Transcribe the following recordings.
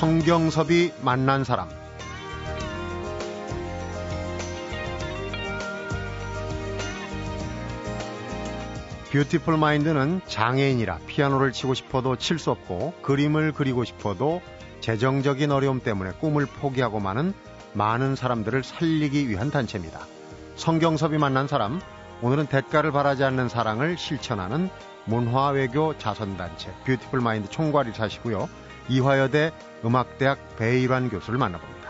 성경섭이 만난 사람 뷰티풀 마인드는 장애인이라 피아노를 치고 싶어도 칠 수 없고 그림을 그리고 싶어도 재정적인 어려움 때문에 꿈을 포기하고 마는 많은 사람들을 살리기 위한 단체입니다. 성경섭이 만난 사람, 오늘은 대가를 바라지 않는 사랑을 실천하는 문화외교 자선단체 뷰티풀 마인드 총괄이사시고요. 이화여대 음악대학 배일환 교수를 만나봅니다.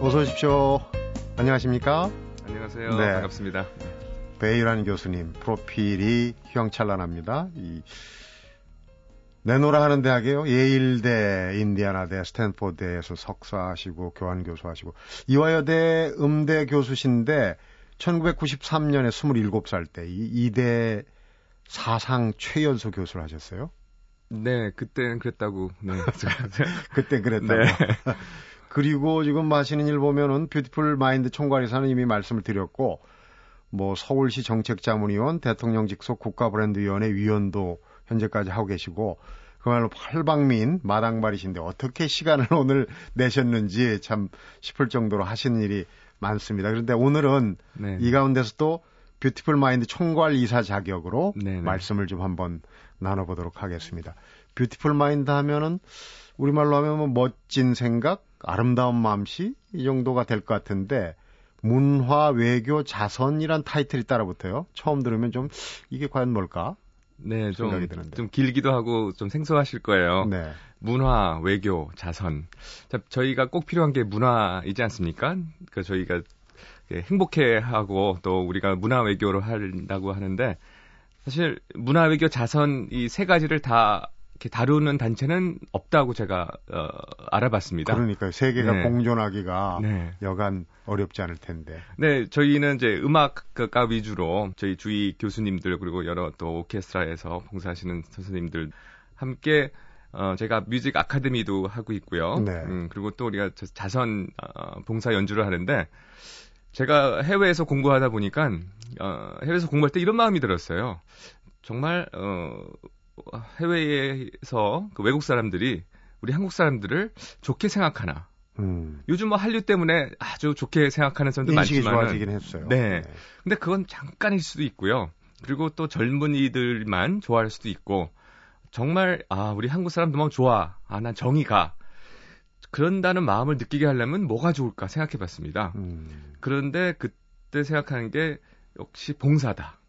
어서 오십시오. 안녕하십니까? 안녕하세요. 네. 반갑습니다. 베이란 교수님 프로필이 휘황찬란합니다. 이 내노라 하는 대학이에요. 예일대, 인디아나대, 스탠포드에서 석사하시고 교환 교수하시고 이화여대 음대 교수신데 1993년에 27살 때이 이대 사상 최연소 교수를 하셨어요? 네, 그때는 그랬다고. 네. 그때 그랬다고. 네. 그리고 지금 하시는 일 보면은 뷰티풀 마인드 총괄이사는 이미 말씀을 드렸고 뭐 서울시 정책자문위원, 대통령 직속 국가브랜드위원회 위원도 현재까지 하고 계시고 그야말로 팔방미인 마당발이신데 어떻게 시간을 오늘 내셨는지 참 싶을 정도로 하시는 일이 많습니다. 그런데 오늘은 네. 이 가운데서 또 뷰티풀 마인드 총괄 이사 자격으로 네네. 네. 말씀을 좀 한번 나눠보도록 하겠습니다. 뷰티풀 마인드 하면은 우리말로 하면 뭐 멋진 생각, 아름다운 마음씨 이 정도가 될 것 같은데 문화 외교 자선이란 타이틀이 따라붙어요. 처음 들으면 좀 이게 과연 뭘까? 네, 좀, 좀 길기도 하고 좀 생소하실 거예요. 네. 문화, 외교, 자선. 자, 저희가 꼭 필요한 게 문화이지 않습니까? 그 저희가 행복해하고 또 우리가 문화 외교를 한다고 하는데 사실 문화 외교 자선 이 세 가지를 다 이렇게 다루는 단체는 없다고 제가 어, 알아봤습니다. 그러니까 세계가 네. 공존하기가 네. 여간 어렵지 않을 텐데. 네, 저희는 이제 음악가 위주로 저희 주위 교수님들 그리고 여러 또 오케스트라에서 봉사하시는 선생님들 함께 어, 제가 뮤직 아카데미도 하고 있고요. 네. 음, 그리고 또 우리가 자선 어, 봉사 연주를 하는데 제가 해외에서 공부하다 보니까 어, 해외에서 공부할 때 이런 마음이 들었어요. 정말 어, 해외에서 그 외국 사람들이 우리 한국 사람들을 좋게 생각하나. 음. 요즘 뭐 한류 때문에 아주 좋게 생각하는 사람들 많지만 좋아지긴 했어요. 네. 네. 근데 그건 잠깐일 수도 있고요. 그리고 또 젊은이들만 좋아할 수도 있고 정말 아 우리 한국 사람들만 좋아. 아 난 정이 가. 그런다는 마음을 느끼게 하려면 뭐가 좋을까 생각해 봤습니다. 음. 그런데 그때 생각하는 게 역시 봉사다.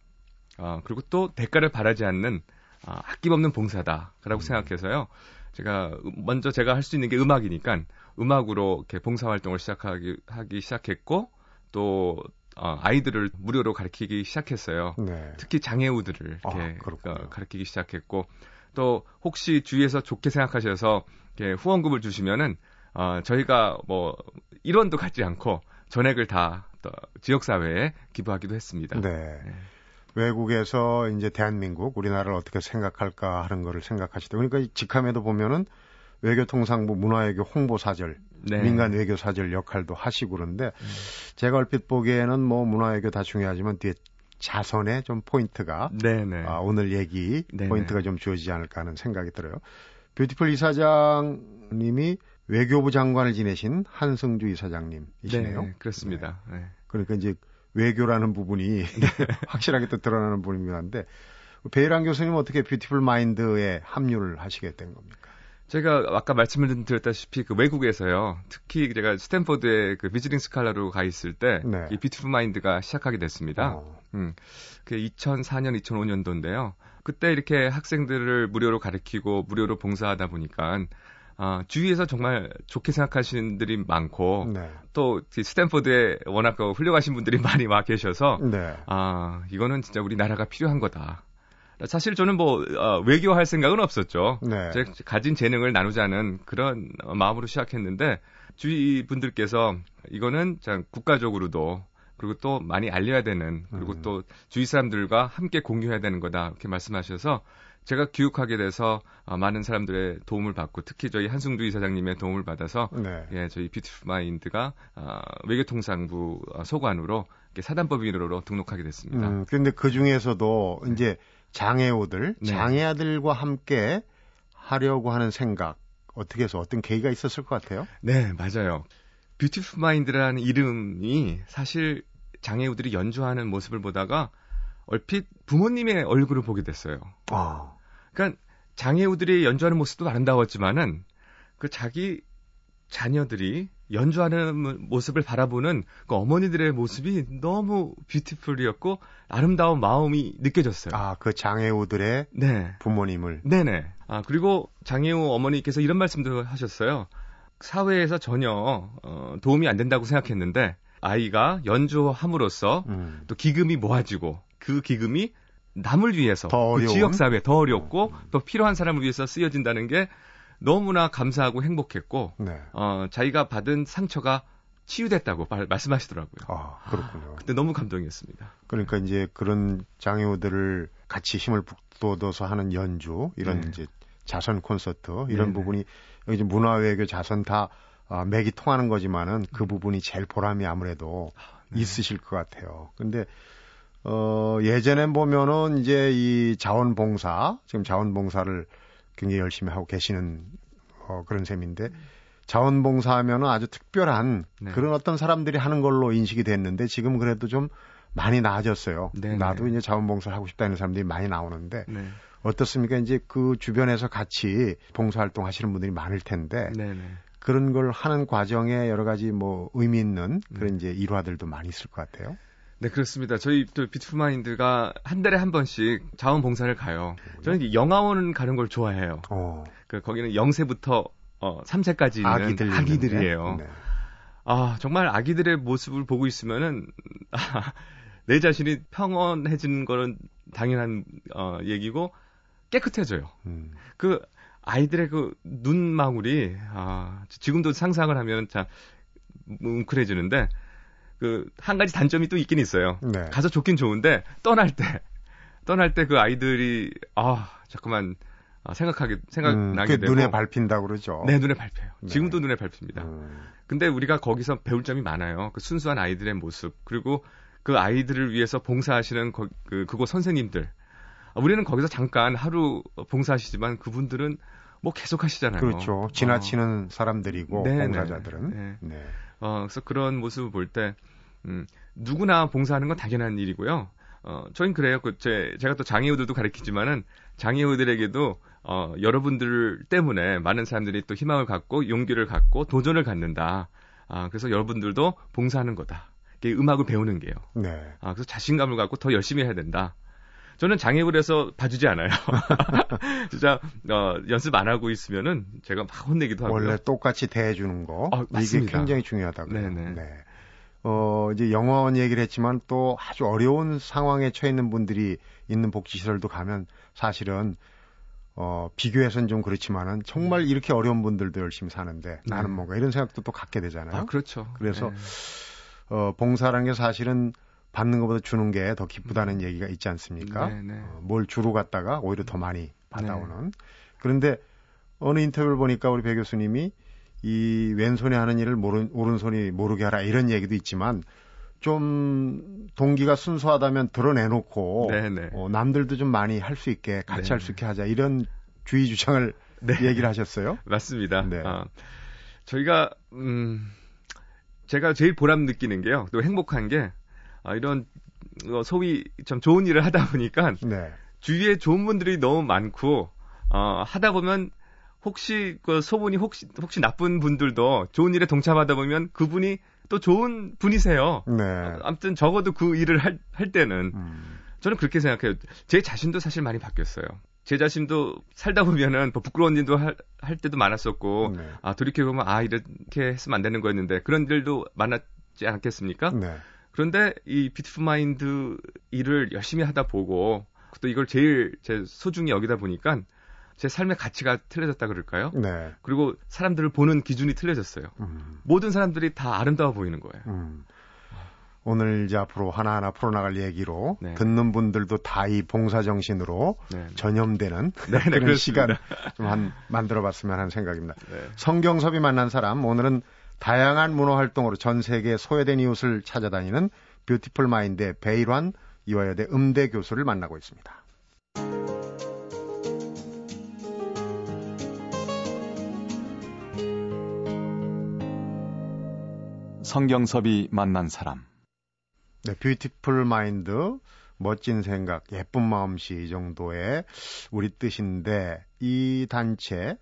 아, 그리고 또 대가를 바라지 않는 아, 아낌없는 봉사다라고 음. 생각해서요. 제가 먼저 제가 할 수 있는 게 음악이니까 음악으로 이렇게 봉사 활동을 시작하기 하기 시작했고 또 어, 아이들을 무료로 가르치기 시작했어요. 네. 특히 장애우들을 이렇게 아, 어, 가르치기 시작했고 또 혹시 주위에서 좋게 생각하셔서 이렇게 후원금을 주시면은 어, 저희가 뭐 1원도 갖지 않고 전액을 다 지역 사회에 기부하기도 했습니다. 네. 네. 외국에서 이제 대한민국 우리나라를 어떻게 생각할까 하는 거를 생각하시다. 그러니까 직함에도 보면은 외교통상부 문화외교 홍보사절, 네. 민간 외교사절 역할도 하시고 그런데 음. 제가 얼핏 보기에는 뭐 문화외교 다 중요하지만 뒤에 자선의 좀 포인트가 네네. 네. 아, 오늘 얘기 네네. 포인트가 네. 좀 주어지지 않을까 하는 생각이 들어요. 뷰티풀 이사장님이 외교부 장관을 지내신 한승주 이사장님이시네요. 네, 그렇습니다. 네. 그러니까 이제 외교라는 부분이 확실하게 또 드러나는 부분이긴 한데 배일환 교수님 어떻게 뷰티풀 마인드에 합류를 하시게 된 겁니까? 제가 아까 말씀을 드렸다시피 그 외국에서요. 특히 제가 스탠퍼드에 그 비즈닝 스칼라로 가 있을 때에 네. 뷰티풀 마인드가 시작하게 됐습니다. 어. 음. 그 2004년 2005년도인데요. 그때 이렇게 학생들을 무료로 가르치고 무료로 봉사하다 보니까 아, 주위에서 정말 좋게 생각하시는 분들이 많고 네. 또 스탠퍼드에 워낙 그 훌륭하신 분들이 많이 와 계셔서 네. 아 이거는 진짜 우리나라가 필요한 거다. 사실 저는 뭐 어, 외교할 생각은 없었죠. 네. 제가 가진 재능을 나누자는 그런 마음으로 시작했는데 주위 분들께서 이거는 참 국가적으로도 그리고 또 많이 알려야 되는 그리고 음. 또 주위 사람들과 함께 공유해야 되는 거다 이렇게 말씀하셔서 제가 교육하게 돼서 어, 많은 사람들의 도움을 받고 특히 저희 한승두 이사장님의 도움을 받아서 네. 예, 저희 뷰티풀 마인드가 어, 외교통상부 어, 소관으로 사단법인으로 등록하게 됐습니다. 음, 그런데 그 중에서도 이제 장애우들, 네. 장애아들과 함께 하려고 하는 생각 어떻게 해서 어떤 계기가 있었을 것 같아요? 네, 맞아요. 뷰티풀 마인드라는 이름이 사실 장애우들이 연주하는 모습을 보다가 얼핏 부모님의 얼굴을 보게 됐어요. 아, 그러니까 장애우들이 연주하는 모습도 아름다웠지만은 그 자기 자녀들이 연주하는 모습을 바라보는 그 어머니들의 모습이 너무 뷰티풀이었고 아름다운 마음이 느껴졌어요. 아, 그 장애우들의 네. 부모님을 네네. 아, 그리고 장애우 어머니께서 이런 말씀도 하셨어요. 사회에서 전혀 어, 도움이 안 된다고 생각했는데 아이가 연주함으로써 음, 또 기금이 모아지고 그 기금이 남을 위해서 더 그? 지역 사회 더 어렵고 더 필요한 사람을 위해서 쓰여진다는 게 너무나 감사하고 행복했고 네. 어, 자기가 받은 상처가 치유됐다고 말, 말씀하시더라고요. 아, 그렇군요. 그때 너무 감동이었습니다. 그러니까 이제 그런 장애우들을 같이 힘을 북돋워서 하는 연주, 이런 네. 이제 자선 콘서트 이런 네네. 부분이 이제 문화 외교 자선 다 아, 맥이 통하는 거지만은 그 부분이 제일 보람이 아무래도 네. 있으실 것 같아요. 근데 어 예전엔 보면은 이제 이 자원봉사 지금 자원봉사를 굉장히 열심히 하고 계시는 어 그런 셈인데 자원봉사 하면은 아주 특별한 네. 그런 어떤 사람들이 하는 걸로 인식이 됐는데 지금 그래도 좀 많이 나아졌어요. 네네. 나도 이제 자원봉사를 하고 싶다는 사람들이 많이 나오는데 네. 어떻습니까? 이제 그 주변에서 같이 봉사활동 하시는 분들이 많을 텐데 네네. 그런 걸 하는 과정에 여러 가지 뭐 의미 있는 네. 그런 이제 일화들도 많이 있을 것 같아요. 네, 그렇습니다. 저희 또 비트풀 마인드가 한 달에 한 번씩 자원봉사를 가요. 저는 영화원 가는 걸 좋아해요. 어, 그 거기는 0세부터 어, 3세까지 있는 아기들 아기들이에요. 네. 아, 정말 아기들의 모습을 보고 있으면은 아, 내 자신이 평온해지는 거는 당연한 어, 얘기고 깨끗해져요. 음, 그 아이들의 그 눈망울이 아, 지금도 상상을 하면 참 뭉클해지는데 그 한 가지 단점이 또 있긴 있어요. 네. 가서 좋긴 좋은데 떠날 때 떠날 때 그 아이들이 아 자꾸만 아, 생각하게 음, 생각나게 그 되고 눈에 밟힌다 그러죠. 내 눈에 밟혀요. 네. 지금도 눈에 밟힙니다. 음, 근데 우리가 거기서 배울 점이 많아요. 그 순수한 아이들의 모습 그리고 그 아이들을 위해서 봉사하시는 거, 그 그곳 선생님들. 아, 우리는 거기서 잠깐 하루 봉사하시지만 그분들은 뭐 계속 하시잖아요. 그렇죠. 지나치는 사람들이고 네네. 봉사자들은. 네. 네. 어, 그래서 그런 모습을 볼 때, 음, 누구나 봉사하는 건 당연한 일이고요. 어, 저희는 그래요. 그, 제, 제가 또 장애우들도 가르치지만은, 장애우들에게도, 어, 여러분들 때문에 많은 사람들이 또 희망을 갖고, 용기를 갖고, 도전을 갖는다. 아, 그래서 여러분들도 봉사하는 거다. 이게 음악을 배우는 게요. 네. 아, 그래서 자신감을 갖고 더 열심히 해야 된다. 저는 장애우를 해서 봐주지 않아요. 진짜, 어, 연습 안 하고 있으면은 제가 막 혼내기도 하고요. 원래 똑같이 대해주는 거 아, 이게 맞습니다. 굉장히 중요하다고요. 네네. 네. 어 이제 영화원 얘기를 했지만 또 아주 어려운 상황에 처해 있는 분들이 있는 복지시설도 가면 사실은 어 비교해서는 좀 그렇지만은 정말 이렇게 어려운 분들도 열심히 사는데 나는 네. 뭔가 이런 생각도 또 갖게 되잖아요. 아, 그렇죠. 그래서 네. 어 봉사라는 게 사실은 받는 것보다 주는 게 더 기쁘다는 얘기가 있지 않습니까? 네, 네. 어, 뭘 주로 갖다가 오히려 더 많이 받아오는. 그런데 어느 인터뷰를 보니까 우리 배 교수님이 이 왼손이 하는 일을 모른, 오른손이 모르게 하라 이런 얘기도 있지만 좀 동기가 순수하다면 드러내놓고 네, 네. 어, 남들도 좀 많이 할 수 있게 같이 네. 할수 있게 하자 이런 주의 주장을 네. 얘기를 하셨어요. 맞습니다. 네. 아, 저희가 음 제가 제일 보람 느끼는 게요. 또 행복한 게 아, 이런 어, 소위 좀 좋은 일을 하다 보니까 네. 주위에 좋은 분들이 너무 많고 어, 하다 보면 혹시 그 소문이 혹시 혹시 나쁜 분들도 좋은 일에 동참하다 보면 그분이 또 좋은 분이세요. 네. 아무튼 적어도 그 일을 할, 할 때는 음, 저는 그렇게 생각해요. 제 자신도 사실 많이 바뀌었어요. 제 자신도 살다 보면은 뭐 부끄러운 일도 할, 할 때도 많았었고, 네. 아, 돌이켜 보면, 아, 이렇게 했으면 안 되는 거였는데, 그런 일도 많았지 않겠습니까? 네. 그런데 이 비트풀 마인드 일을 열심히 하다 보고, 또 이걸 제일 제 소중히 여기다 보니까, 제 삶의 가치가 틀려졌다 그럴까요? 네. 그리고 사람들을 보는 기준이 틀려졌어요. 음, 모든 사람들이 다 아름다워 보이는 거예요. 음. 오늘 이제 앞으로 하나하나 풀어나갈 얘기로 네. 듣는 분들도 다 이 봉사 정신으로 네. 전염되는 네, 네 그런 시간 좀 한 만들어봤으면 하는 생각입니다. 네. 성경섭이 만난 사람 오늘은 다양한 문화 활동으로 전 세계 소외된 이웃을 찾아다니는 뷰티풀 마인드의 베일환 이화여대 음대 교수를 만나고 있습니다. 성경섭이 만난 사람. 네, Beautiful Mind, 멋진 생각, 예쁜 마음씨 정도의 우리 뜻인데 이 단체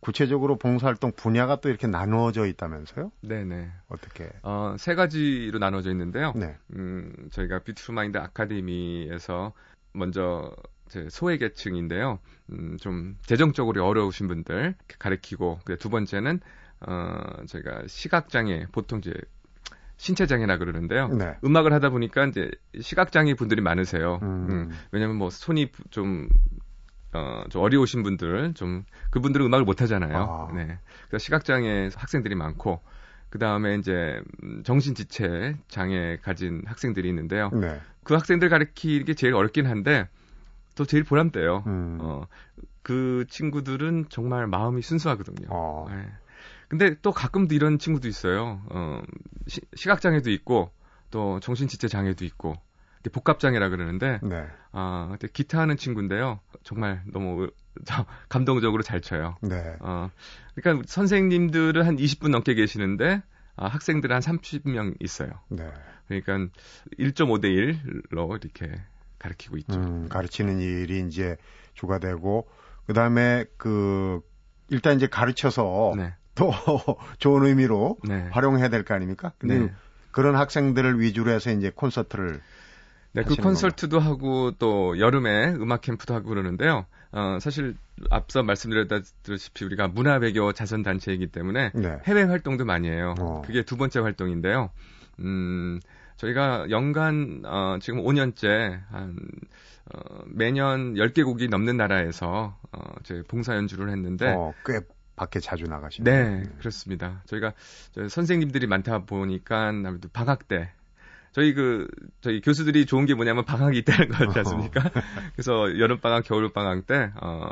구체적으로 봉사활동 분야가 또 이렇게 나누어져 있다면서요? 네네. 어떻게? 어, 세 가지로 나눠져 있는데요. 네. 음, 저희가 Beautiful Mind 아카데미에서 먼저 제 소외 계층인데요. 음, 좀 재정적으로 어려우신 분들 가르치고, 두 번째는 어, 저희가 시각장애, 보통 이제 신체장애나 그러는데요. 네. 음악을 하다 보니까 이제 시각장애 분들이 많으세요. 음. 음, 왜냐면 뭐 손이 좀 어, 좀 어려우신 분들, 좀, 그분들은 음악을 못 하잖아요. 아. 네. 그래서 시각장애 학생들이 많고, 그 다음에 이제, 음, 정신지체 장애 가진 학생들이 있는데요. 네. 그 학생들 가르치기 제일 어렵긴 한데, 또 제일 보람돼요. 음. 어, 그 친구들은 정말 마음이 순수하거든요. 어. 네. 근데 또 가끔도 이런 친구도 있어요. 어, 시, 시각장애도 있고, 또 정신지체 장애도 있고, 복합장애라 그러는데, 네. 아, 근데 기타 하는 친구인데요. 정말 너무 감동적으로 잘 쳐요. 네. 어, 그러니까 선생님들은 한 20분 넘게 계시는데, 아, 학생들은 한 30명 있어요. 네. 그러니까 1.5대 1로 이렇게 가르치고 있죠. 음, 가르치는 일이 이제 주가 되고, 그 다음에 그, 일단 이제 가르쳐서 네. 또 좋은 의미로 네. 활용해야 될 거 아닙니까? 근데 네. 그런 학생들을 위주로 해서 이제 콘서트를 네, 그 콘서트도 건가? 하고 또 여름에 음악 캠프도 하고 그러는데요. 어, 사실 앞서 말씀드렸다시피 우리가 문화 외교 자선 단체이기 때문에 네. 해외 활동도 많이 해요. 어. 그게 두 번째 활동인데요. 음, 저희가 연간 어, 지금 5년째 한 어, 매년 10개국이 넘는 나라에서 어, 제 봉사 연주를 했는데 어, 꽤 밖에 자주 나가시는 네, 음. 그렇습니다. 저희가 선생님들이 많다 보니까 아무래도 방학 때 저희 그 저희 교수들이 좋은 게 뭐냐면 방학이 있다는 거 같지 않습니까? 그래서 여름 방학, 겨울 방학 때 어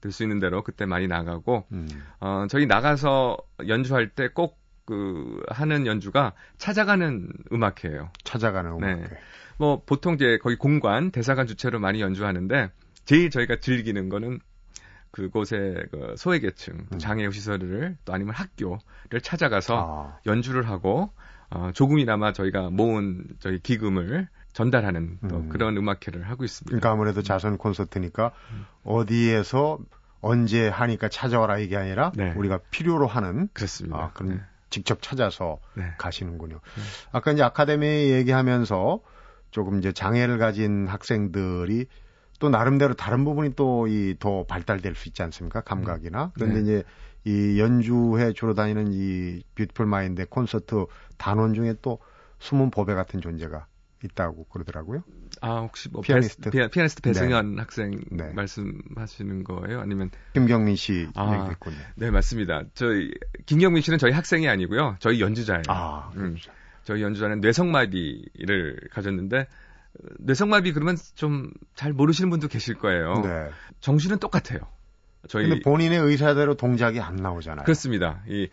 될 수 있는 대로 그때 많이 나가고 음. 어 저희 나가서 연주할 때꼭 그 하는 연주가 찾아가는 음악회예요. 찾아가는 음악회. 네. 뭐 보통 이제 거기 공관, 대사관 주체로 많이 연주하는데 제일 저희가 즐기는 거는 그곳의 그 소외계층, 음. 장애 시설을 또 아니면 학교를 찾아가서 아. 연주를 하고 어, 조금이나마 저희가 모은 저희 기금을 전달하는 또 음. 그런 음악회를 하고 있습니다. 그러니까 아무래도 자선 콘서트니까 음. 어디에서 언제 하니까 찾아와라 이게 아니라 네. 우리가 필요로 하는 그렇습니다. 아, 그런 네. 직접 찾아서 네. 가시는군요. 네. 아까 이제 아카데미 얘기하면서 조금 이제 장애를 가진 학생들이 또 나름대로 다른 부분이 또 이 더 발달될 수 있지 않습니까? 감각이나. 그런데 네. 이제 이 연주회 주로 다니는 이 뷰티풀 마인드 콘서트 단원 중에 또 숨은 보배 같은 존재가 있다고 그러더라고요. 아 혹시 뭐 피아니스트 베, 피아 니스트 배승현 네. 학생 네. 말씀하시는 거예요? 아니면 김경민 씨 아, 얘기했군요. 네 맞습니다. 저희 김경민 씨는 저희 학생이 아니고요. 저희 연주자예요. 아, 음, 저희 연주자는 뇌성마비를 가졌는데 뇌성마비 그러면 좀 잘 모르시는 분도 계실 거예요. 네. 정신은 똑같아요. 저희 근데 본인의 의사대로 동작이 안 나오잖아요. 그렇습니다. 이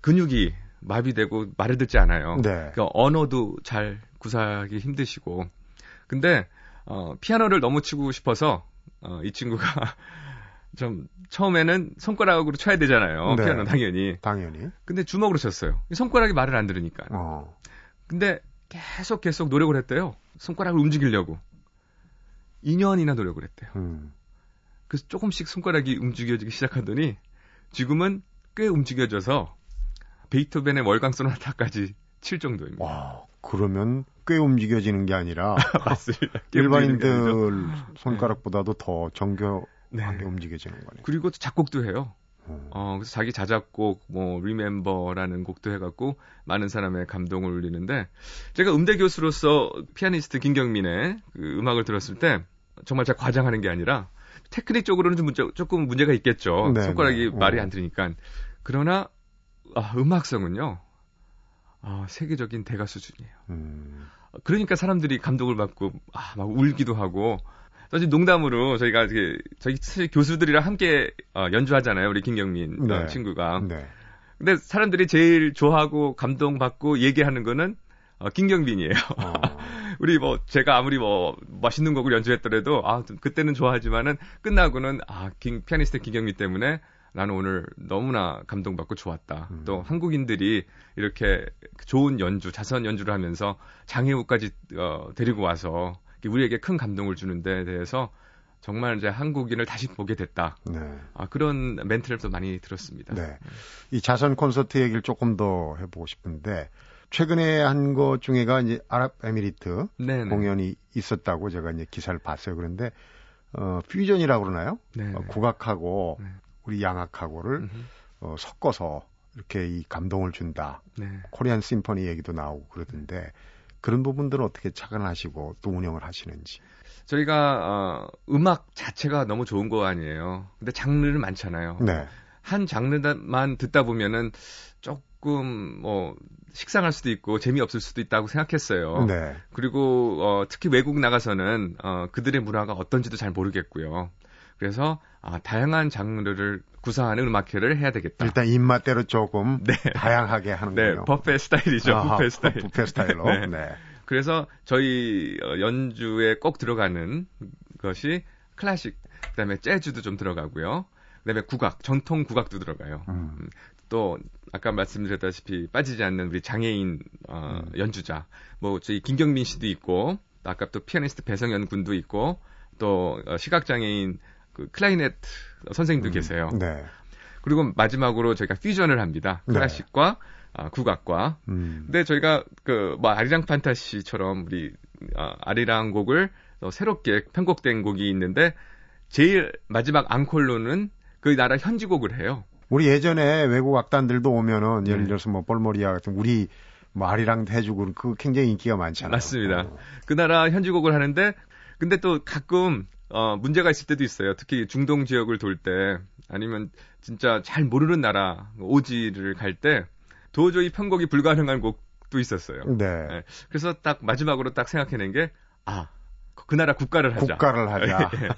근육이 마비되고 말을 듣지 않아요. 네. 그러니까 언어도 잘 구사하기 힘드시고. 근데 어 피아노를 너무 치고 싶어서 어, 이 친구가 좀 처음에는 손가락으로 쳐야 되잖아요. 네. 피아노 당연히. 당연히. 근데 주먹으로 쳤어요. 손가락이 말을 안 들으니까. 어. 근데 계속 계속 노력을 했대요. 손가락을 움직이려고. 2년이나 노력을 했대요. 음. 그래서 조금씩 손가락이 움직여지기 시작하더니 지금은 꽤 움직여져서 베이토벤의 월광 소나타까지 칠 정도입니다. 와, 그러면 꽤 움직여지는 게 아니라 맞습니다. 일반인들 손가락보다도 네. 더 정교하게 네. 움직여지는 거네요. 그리고 작곡도 해요. 어. 어, 그래서 자기 자작곡, 뭐, 리멤버라는 곡도 해갖고, 많은 사람의 감동을 울리는데, 제가 음대 교수로서 피아니스트 김경민의 그 음악을 들었을 때, 정말 제가 과장하는 게 아니라, 테크닉적으로는 좀 문제, 조금 문제가 있겠죠. 네, 손가락이 네. 말이 안 들으니까. 그러나, 아, 음악성은요, 아, 세계적인 대가 수준이에요. 음. 그러니까 사람들이 감동을 받고 아, 막 울기도 하고 사실 농담으로 저희가 이게 저희 사실 교수들이랑 함께 어, 연주하잖아요. 우리 김경민 어, 네. 친구가. 네. 근데 사람들이 제일 좋아하고 감동받고 얘기하는 거는 어, 김경민이에요. 어. 우리 뭐 제가 아무리 뭐 멋있는 곡을 연주했더라도 아좀 그때는 좋아하지만은 끝나고는 아 김, 피아니스트 김경민 때문에 나는 오늘 너무나 감동받고 좋았다. 음. 또 한국인들이 이렇게 좋은 연주, 자선 연주를 하면서 장애우까지 어, 데리고 와서 우리에게 큰 감동을 주는 데 대해서 정말 이제 한국인을 다시 보게 됐다. 네. 아, 그런 멘트를 또 많이 들었습니다. 네. 이 자선 콘서트 얘기를 조금 더 해보고 싶은데 최근에 한 것 중에가 이제 아랍에미리트 네네. 공연이 있었다고 제가 이제 기사를 봤어요. 그런데 어 퓨전이라고 그러나요? 네네. 어, 국악하고 네. 우리 양악하고를 음흠. 어, 섞어서 이렇게 이 감동을 준다. 네. 코리안 심포니 얘기도 나오고 그러던데 그런 부분들은 어떻게 착안하시고 또 운영을 하시는지. 저희가 어, 음악 자체가 너무 좋은 거 아니에요. 근데 장르는 많잖아요. 네. 한 장르만 듣다 보면은 조금 뭐 식상할 수도 있고 재미없을 수도 있다고 생각했어요. 네. 그리고 어, 특히 외국 나가서는 어, 그들의 문화가 어떤지도 잘 모르겠고요. 그래서 아, 다양한 장르를 구사하는 음악회를 해야 되겠다. 일단 입맛대로 조금 네. 다양하게 네, 하는군요. 버페 스타일이죠. 아하, 버페 스타일. 뷔페 스타일로. 네. 네. 그래서 저희 어, 연주에 꼭 들어가는 것이 클래식, 그다음에 재즈도 좀 들어가고요. 그다음에 국악, 전통 국악도 들어가요. 음. 또 아까 말씀드렸다시피 빠지지 않는 우리 장애인 어, 음. 연주자, 뭐 저희 김경민 씨도 있고, 또 아까 또 피아니스트 배성현 군도 있고, 또 어, 시각 장애인 그 클라리넷 선생님도 계세요. 네. 그리고 마지막으로 저희가 퓨전을 합니다. 네. 클래식과 아, 국악과 음. 근데 저희가 그뭐 아리랑 판타시처럼 우리 아, 아리랑 곡을 또 새롭게 편곡된 곡이 있는데 제일 마지막 앙콜로는 그 나라 현지곡을 해요. 우리 예전에 외국 악단들도 오면은 예를 네. 들어서 뭐 볼모리아 같은 우리 뭐 아리랑도 해주고 그 굉장히 인기가 많잖아요. 맞습니다. 어. 그 나라 현지곡을 하는데 근데 또 가끔 어 문제가 있을 때도 있어요. 특히 중동 지역을 돌 때 아니면 진짜 잘 모르는 나라 오지를 갈 때 도저히 편곡이 불가능한 곡도 있었어요. 네. 네. 그래서 딱 마지막으로 딱 생각해낸 게 아, 그 나라 국가를 하자. 국가를 하자. 예.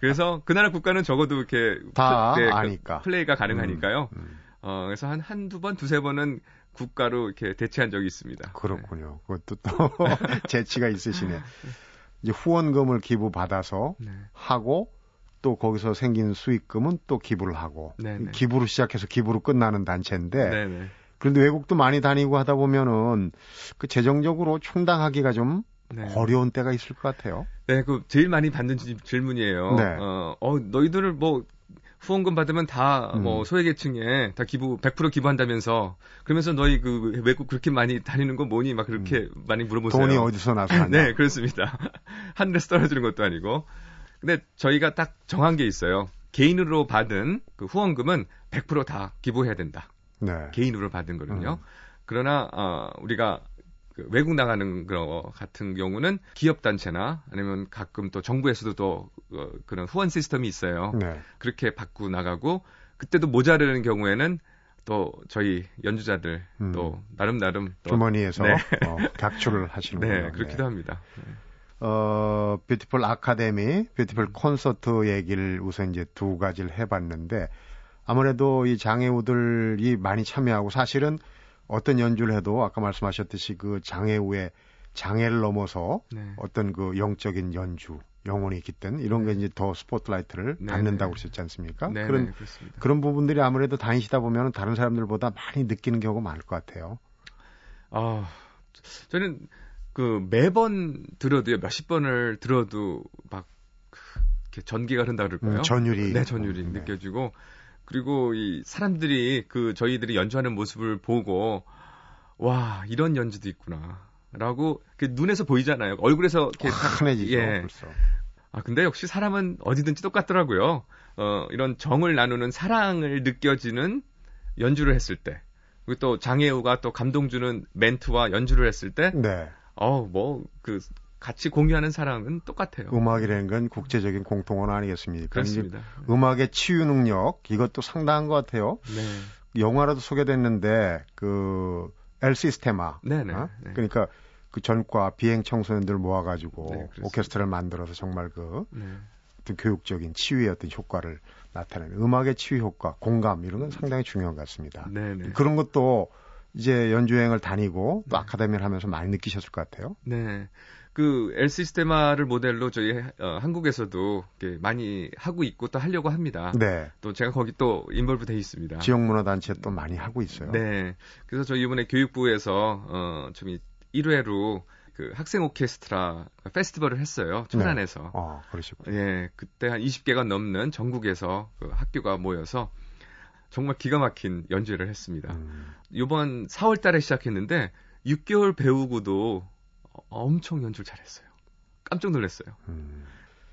그래서 그 나라 국가는 적어도 이렇게 다 플- 네, 그 아니까. 플레이가 가능하니까요. 음, 음. 어, 그래서 한 한두 번, 두세 번은 국가로 이렇게 대체한 적이 있습니다. 그렇군요. 그것도 또 재치가 있으시네. 이제 후원금을 기부받아서 네. 하고 또 거기서 생긴 수익금은 또 기부를 하고 네네. 기부로 시작해서 기부로 끝나는 단체인데 네, 네. 그런데 외국도 많이 다니고 하다 보면은 그 재정적으로 충당하기가 좀 네. 어려운 때가 있을 것 같아요. 네, 그 제일 많이 받는 지- 질문이에요. 네. 어, 어, 너희들 뭐 후원금 받으면 다뭐 음. 소외계층에 다 기부 100% 기부한다면서 그러면서 너희 그 외국 그렇게 많이 다니는 건 뭐니 막 그렇게 많이 물어보세요. 음. 돈이 어디서 나서. 네, 그렇습니다. 하늘에서 떨어지는 것도 아니고. 근데 저희가 딱 정한 게 있어요. 개인으로 받은 그 후원금은 100%다 기부해야 된다. 네. 개인으로 받은 거는요. 음. 그러나 어, 우리가 그 외국 나가는 거 같은 경우는 기업 단체나 아니면 가끔 또 정부에서도 또 어, 그런 후원 시스템이 있어요. 네. 그렇게 받고 나가고 그때도 모자르는 경우에는 또 저희 연주자들 음. 또 나름 나름 또 주머니에서 네. 어, 각출을 하시는군요. 네, 그렇기도 합니다. 어, Beautiful 아카데미, Beautiful 콘서트 얘기를 우선 이제 두 가지를 해봤는데 아무래도 이 장애우들이 많이 참여하고 사실은 어떤 연주를 해도 아까 말씀하셨듯이 그 장애우의 장애를 넘어서 네. 어떤 그 영적인 연주, 영혼이 깃든 이런 게 이제 더 스포트라이트를 네, 받는다고 네. 그러셨지 않습니까? 네, 그런 네, 그렇습니다. 그런 부분들이 아무래도 다니시다 보면 다른 사람들보다 많이 느끼는 경우가 많을 것 같아요. 아, 저는 그 매번 들어도요, 몇십 번을 들어도 막 이렇게 전기가 흐른다 그럴까요? 음, 전율이 네, 전율이 네. 느껴지고 그리고 이 사람들이 그 저희들이 연주하는 모습을 보고 와 이런 연주도 있구나라고 그 눈에서 보이잖아요. 얼굴에서 이렇게 딱- 환해지죠. 예. 벌써. 아 근데 역시 사람은 어디든지 똑같더라고요. 어 이런 정을 나누는 사랑을 느껴지는 연주를 했을 때 그리고 또 장애우가 또 감동 주는 멘트와 연주를 했을 때 네. 어뭐그 같이 공유하는 사랑은 똑같아요. 음악이라는 건 국제적인 공통언어 아니겠습니까? 그렇습니다. 이제 음악의 치유 능력 이것도 상당한 것 같아요. 네. 영화라도 소개됐는데 그 엘 시스테마. 네네. 어? 네. 그러니까 그 전과 비행 청소년들 모아가지고 네. 오케스트라를 만들어서 정말 그 네. 어떤 교육적인 치유의 어떤 효과를 나타내는 음악의 치유 효과, 공감 이런 건 상당히 중요한 것 같습니다. 네네. 그런 것도 이제 연주여행을 다니고 또 네. 아카데미를 하면서 많이 느끼셨을 것 같아요. 네. 그엘 시스테마를 모델로 저희 어, 한국에서도 많이 하고 있고 또 하려고 합니다. 네. 또 제가 거기 또 인볼브 돼 있습니다. 지역 문화 단체 또 많이 하고 있어요. 네. 그래서 저희 이번에 교육부에서 어 좀 1회로 그 학생 오케스트라 페스티벌을 했어요. 천안에서. 어, 그러시고. 예, 그때 한 20개가 넘는 전국에서 그 학교가 모여서 정말 기가 막힌 연주를 했습니다. 음, 이번 4월 달에 시작했는데 6개월 배우고도 엄청 연주를 잘했어요. 깜짝 놀랐어요. 음.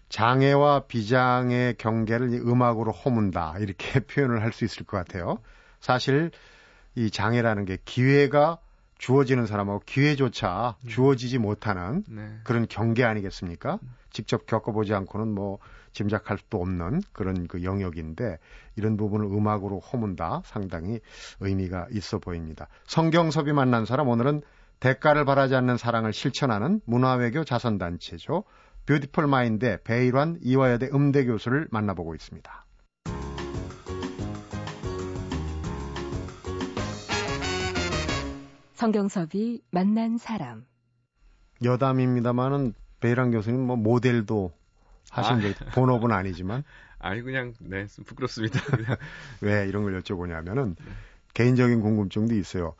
장애와 비장의 경계를 이 음악으로 허문다 이렇게 표현을 할 수 있을 것 같아요. 사실 이 장애라는 게 기회가 주어지는 사람하고 기회조차 음. 주어지지 못하는 네. 그런 경계 아니겠습니까? 직접 겪어보지 않고는 뭐 짐작할 수도 없는 그런 그 영역인데 이런 부분을 음악으로 허문다 상당히 의미가 있어 보입니다. 성경섭이 만난 사람 오늘은 대가를 바라지 않는 사랑을 실천하는 문화외교 자선단체죠. 뷰티풀 마인드 배일환 이화여대 음대 교수를 만나보고 있습니다. 성경섭이 만난 사람. 여담입니다만은 배일환 교수님 뭐 모델도 하신 아. 적 본업은 아니지만 아니 그냥 네, 좀 부끄럽습니다. 왜 이런 걸 여쭤보냐면은 개인적인 궁금증도 있어요.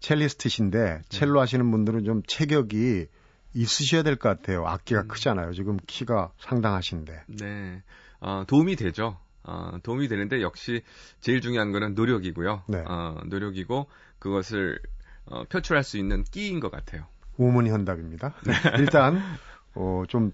첼리스트신데 첼로 하시는 분들은 좀 체격이 있으셔야 될 것 같아요. 악기가 음. 크잖아요. 지금 키가 상당하신데. 네. 어, 도움이 되죠. 어, 도움이 되는데 역시 제일 중요한 거는 노력이고요. 네. 어, 노력이고 그것을 어, 표출할 수 있는 끼인 것 같아요. 우문 현답입니다. 네. 일단 어, 좀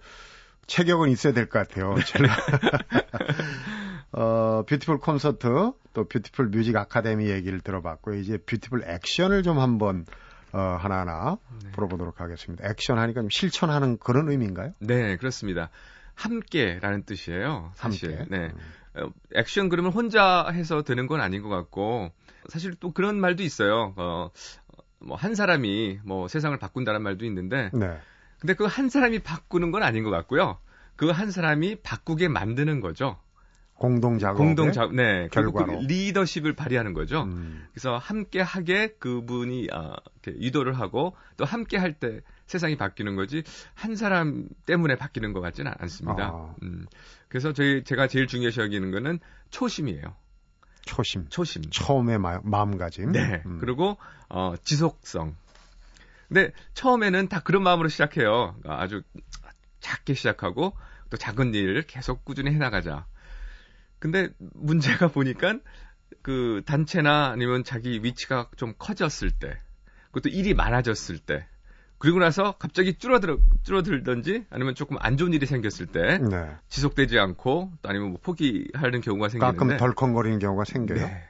체격은 있어야 될 것 같아요. 첼로. 어, Beautiful 콘서트 또 Beautiful Music 아카데미 얘기를 들어봤고 이제 Beautiful 액션을 좀 한번 어, 하나하나 네. 풀어보도록 하겠습니다. 액션 하니까 좀 실천하는 그런 의미인가요? 네, 그렇습니다. 함께라는 뜻이에요. 사실. 함께. 네. 음. 어, 액션 그러면 혼자 해서 되는 건 아닌 것 같고 사실 또 그런 말도 있어요. 어, 뭐 한 사람이 뭐 세상을 바꾼다는 말도 있는데 네. 근데 그 한 사람이 바꾸는 건 아닌 것 같고요. 그 한 사람이 바꾸게 만드는 거죠. 공동 작업. 공동 작, 네, 그 결과로. 리더십을 발휘하는 거죠. 음. 그래서 함께 하게 그분이 아, 이렇게 유도를 하고 또 함께 할 때 세상이 바뀌는 거지 한 사람 때문에 바뀌는 것 같지는 않습니다. 아. 음, 그래서 저희 제가 제일 중요시 여기는 거는 초심이에요. 초심. 초심. 처음의 마, 마음가짐. 네. 음. 그리고 어, 지속성. 근데 처음에는 다 그런 마음으로 시작해요. 아주 작게 시작하고 또 작은 일을 계속 꾸준히 해나가자. 근데 문제가 보니까 그 단체나 아니면 자기 위치가 좀 커졌을 때, 그것도 일이 많아졌을 때, 그리고 나서 갑자기 줄어들, 줄어들든지 아니면 조금 안 좋은 일이 생겼을 때 네. 지속되지 않고 또 아니면 뭐 포기하는 경우가 생기는데 가끔 덜컹거리는 경우가 생겨요. 네.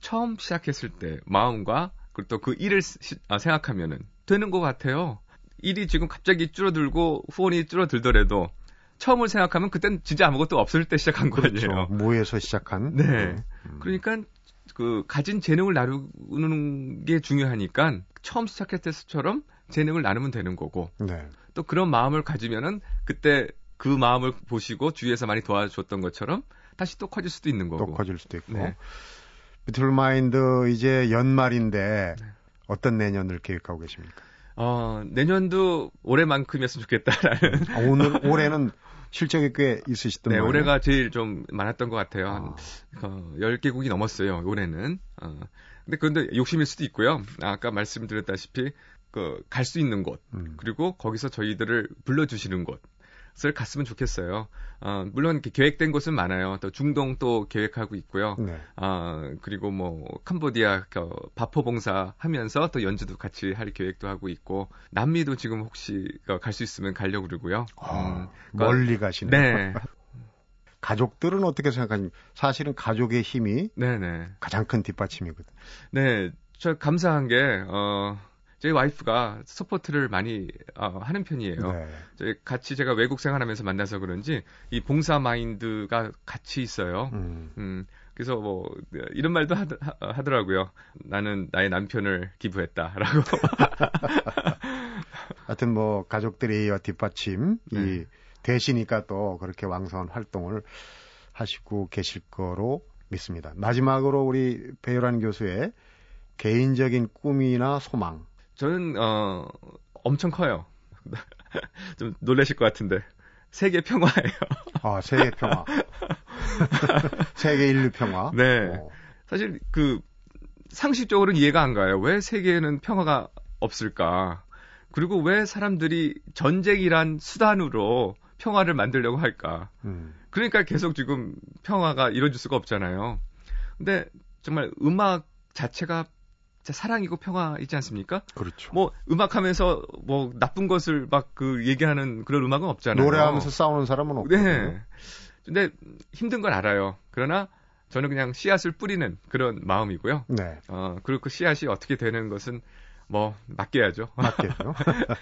처음 시작했을 때 마음과 그리고 또 그 일을 시- 아, 생각하면은 되는 것 같아요. 일이 지금 갑자기 줄어들고 후원이 줄어들더라도 처음을 생각하면 그땐 진짜 아무것도 없을 때 시작한 거 그렇죠. 아니에요. 무에서 시작한. 네. 음. 그러니까 그 가진 재능을 나누는 게 중요하니까 처음 시작했을 때처럼 재능을 나누면 되는 거고 네. 또 그런 마음을 가지면은 그때 그 마음을 보시고 주위에서 많이 도와줬던 것처럼 다시 또 커질 수도 있는 거고. 또 커질 수도 있고. 네. 비틀 마인드 이제 연말인데 네. 어떤 내년을 계획하고 계십니까? 어, 내년도 올해만큼이었으면 좋겠다라는. 아, 오늘 올해는 실적이 꽤 있으시던 네, 모양이에요. 올해가 제일 좀 많았던 것 같아요. 한 아, 어, 10개국이 넘었어요, 올해는. 어, 근데 그런데 욕심일 수도 있고요. 아까 말씀드렸다시피, 그, 갈 수 있는 곳, 음. 그리고 거기서 저희들을 불러주시는 곳 을 갔으면 좋겠어요. 어, 물론 이렇게 계획된 곳은 많아요. 또 중동 또 계획하고 있고요. 네. 아, 그리고 뭐, 캄보디아, 그, 바포 봉사 하면서 또 연주도 같이 할 계획도 하고 있고, 남미도 지금 혹시 어, 갈수 있으면 가려고 그러고요. 아, 음, 멀리 가시네. 네. 가족들은 어떻게 생각하십니까? 사실은 가족의 힘이 네네. 가장 큰 뒷받침이거든. 네, 저 감사한 게, 어, 저희 와이프가 support를 많이 어, 하는 편이에요. 네. 저희 같이 제가 외국 생활하면서 만나서 그런지 이 봉사 마인드가 같이 있어요. 음. 음, 그래서 뭐 이런 말도 하, 더라고요 나는 나의 남편을 기부했다라고. 하여튼 뭐 가족들의 이와 뒷받침 네. 이 되시니까 또 그렇게 왕성한 활동을 하시고 계실 거로 믿습니다. 마지막으로 우리 배열한 교수의 개인적인 꿈이나 소망. 저는 어 엄청 커요. 좀 놀라실 것 같은데 세계 평화예요. 아 세계 평화. 세계 인류 평화. 네. 오. 어. 사실 그 상식적으로는 이해가 안 가요. 왜 세계에는 평화가 없을까? 그리고 왜 사람들이 전쟁이란 수단으로 평화를 만들려고 할까? 음. 그러니까 계속 지금 평화가 이루어질 수가 없잖아요. 근데 정말 음악 자체가 사랑이고 평화이지 않습니까? 그렇죠. 뭐 음악하면서 뭐 나쁜 것을 막 그 얘기하는 그런 음악은 없잖아요. 노래하면서 싸우는 사람은 없고. 네. 근데 힘든 걸 알아요. 그러나 저는 그냥 씨앗을 뿌리는 그런 마음이고요. 네. 어, 그리고 그 씨앗이 어떻게 되는 것은 뭐 맡겨야죠. 맡겨죠.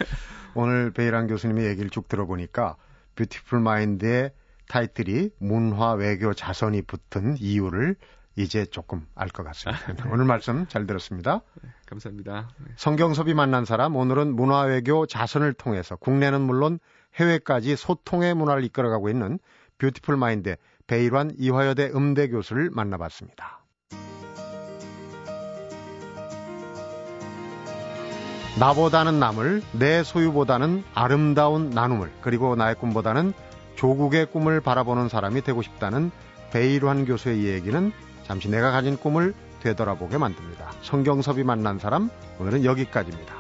오늘 배일환 교수님의 얘기를 쭉 들어보니까 Beautiful Mind의 타이틀이 문화 외교 자선이 붙은 이유를 이제 조금 알 것 같습니다. 오늘 말씀 잘 들었습니다. 네, 감사합니다. 네. 성경섭이 만난 사람 오늘은 문화 외교 자선을 통해서 국내는 물론 해외까지 소통의 문화를 이끌어가고 있는 뷰티풀 마인드 베일환 이화여대 음대 교수를 만나봤습니다. 나보다는 남을, 내 소유보다는 아름다운 나눔을, 그리고 나의 꿈보다는 조국의 꿈을 바라보는 사람이 되고 싶다는 베일환 교수의 얘기는 잠시 내가 가진 꿈을 되돌아보게 만듭니다. 성경섭이 만난 사람, 오늘은 여기까지입니다.